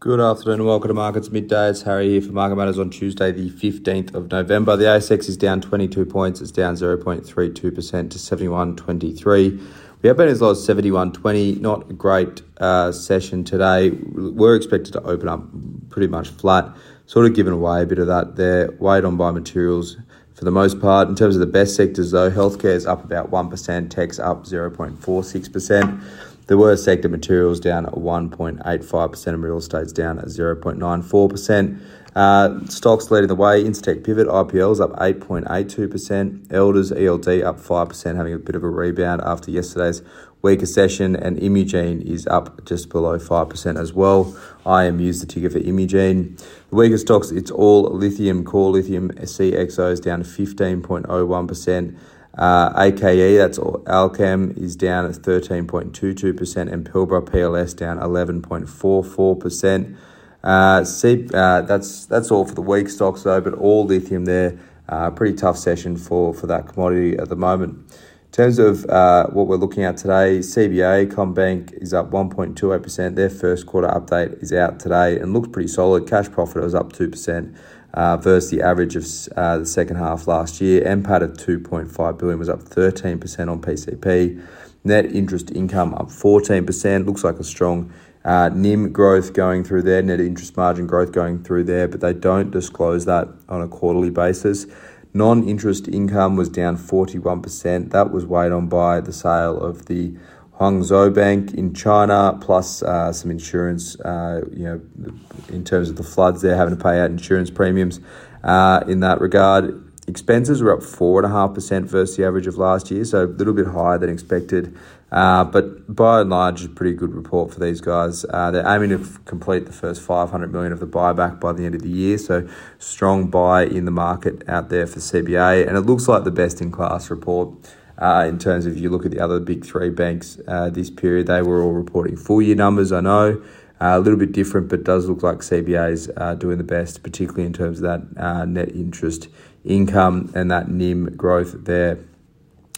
Good afternoon and welcome to Markets Midday. It's Harry here for Market Matters on Tuesday, the 15th of November. The ASX is down 22 points. It's down 0.32% to 71.23. We have been as low as 71.20. Not a great uh, session today. We're expected to open up pretty much flat, sort of giving away a bit of that there. Weighed on by materials for the most part. In terms of the best sectors, though, healthcare is up about 1%, tech's up 0.46%. The worst sector materials down at 1.85% and real estate's down at 0.94%. Uh, stocks leading the way, Incitec Pivot, IPL's up 8.82%, Elders, ELD up 5%, having a bit of a rebound after yesterday's weaker session, and Imugene is up just below 5% as well. IMU's the ticker for Imugene. The weaker stocks, it's all lithium, core lithium, CXOs down 15.01%. Uh, AKE, that's Allkem, is down at 13.22%, and Pilbara PLS down 11.44%. Uh, uh, that's that's all for the weak stocks though, but all lithium there. Uh, pretty tough session for, for that commodity at the moment. In terms of uh, what we're looking at today, CBA CommBank is up 1.28%. Their first quarter update is out today and looks pretty solid. Cash profit was up 2% uh, versus the average of uh, the second half last year. NPAT of 2.5 billion was up 13% on PCP. Net interest income up 14%. Looks like a strong uh, NIM growth going through there, net interest margin growth going through there, but they don't disclose that on a quarterly basis. Non interest income was down 41%. That was weighed on by the sale of the Hangzhou Bank in China, plus uh, some insurance, uh, you know, in terms of the floods, they're having to pay out insurance premiums uh, in that regard. Expenses were up 4.5% versus the average of last year, so a little bit higher than expected. Uh, but by and large, a pretty good report for these guys. Uh, they're aiming to f- complete the first 500 million of the buyback by the end of the year, so strong buy in the market out there for CBA, and it looks like the best in class report uh, in terms of you look at the other big three banks uh, this period, they were all reporting full year numbers. I know uh, a little bit different, but does look like CBA is uh, doing the best, particularly in terms of that uh, net interest income and that NIM growth there.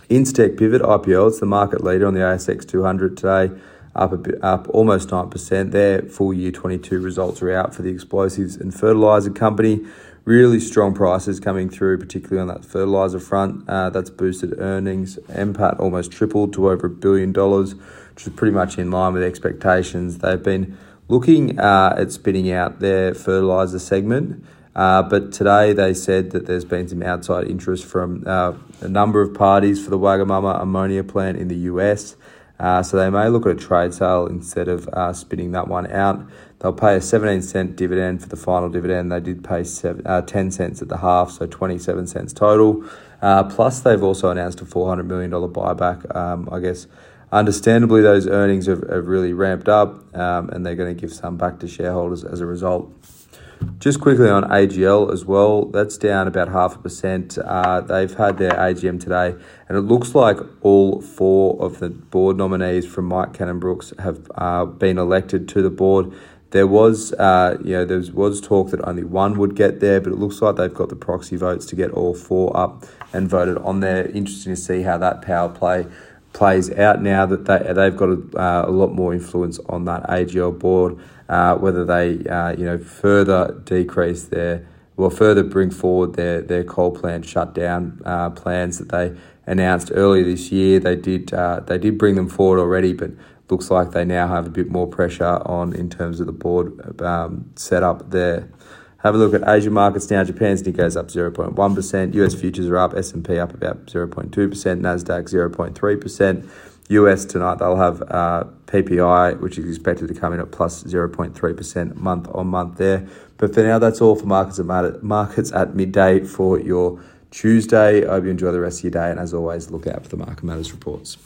Incitec Pivot IPL, it's the market leader on the ASX 200 today, up a bit, up almost 9%. Their full year 22 results are out for the explosives and fertilizer company really strong prices coming through, particularly on that fertilizer front. Uh, that's boosted earnings. NPAT almost tripled to over a billion dollars, which is pretty much in line with expectations. They've been looking uh, at spinning out their fertilizer segment. Uh, but today they said that there's been some outside interest from uh, a number of parties for the Waggaman ammonia plant in the US. Uh, so they may look at a trade sale instead of uh, spinning that one out. They'll pay a 17 cent dividend for the final dividend. They did pay seven, uh, 10 cents at the half, so 27 cents total. Uh, plus, they've also announced a $400 million buyback. Um, I guess, understandably, those earnings have, have really ramped up um, and they're going to give some back to shareholders as a result. Just quickly on AGL as well, that's down about half a percent. Uh, they've had their AGM today, and it looks like all four of the board nominees from Mike Cannon-Brookes have uh, been elected to the board. There was, uh, you know, there was talk that only one would get there, but it looks like they've got the proxy votes to get all four up and voted on there. Interesting to see how that power play plays out now that they they've got a, uh, a lot more influence on that AGL board. Uh, whether they uh, you know further decrease their well further bring forward their their coal plant shutdown uh, plans that they announced earlier this year. They did uh, they did bring them forward already, but looks like they now have a bit more pressure on in terms of the board um, setup there. Have a look at Asian markets now. Japan's Nikkei's up 0.1%. US futures are up. S&P up about 0.2%. Nasdaq 0.3%. US tonight they'll have uh, PPI, which is expected to come in at plus 0.3% month on month there. But for now, that's all for markets at markets at midday for your Tuesday. I hope you enjoy the rest of your day, and as always, look out for the Market Matters reports.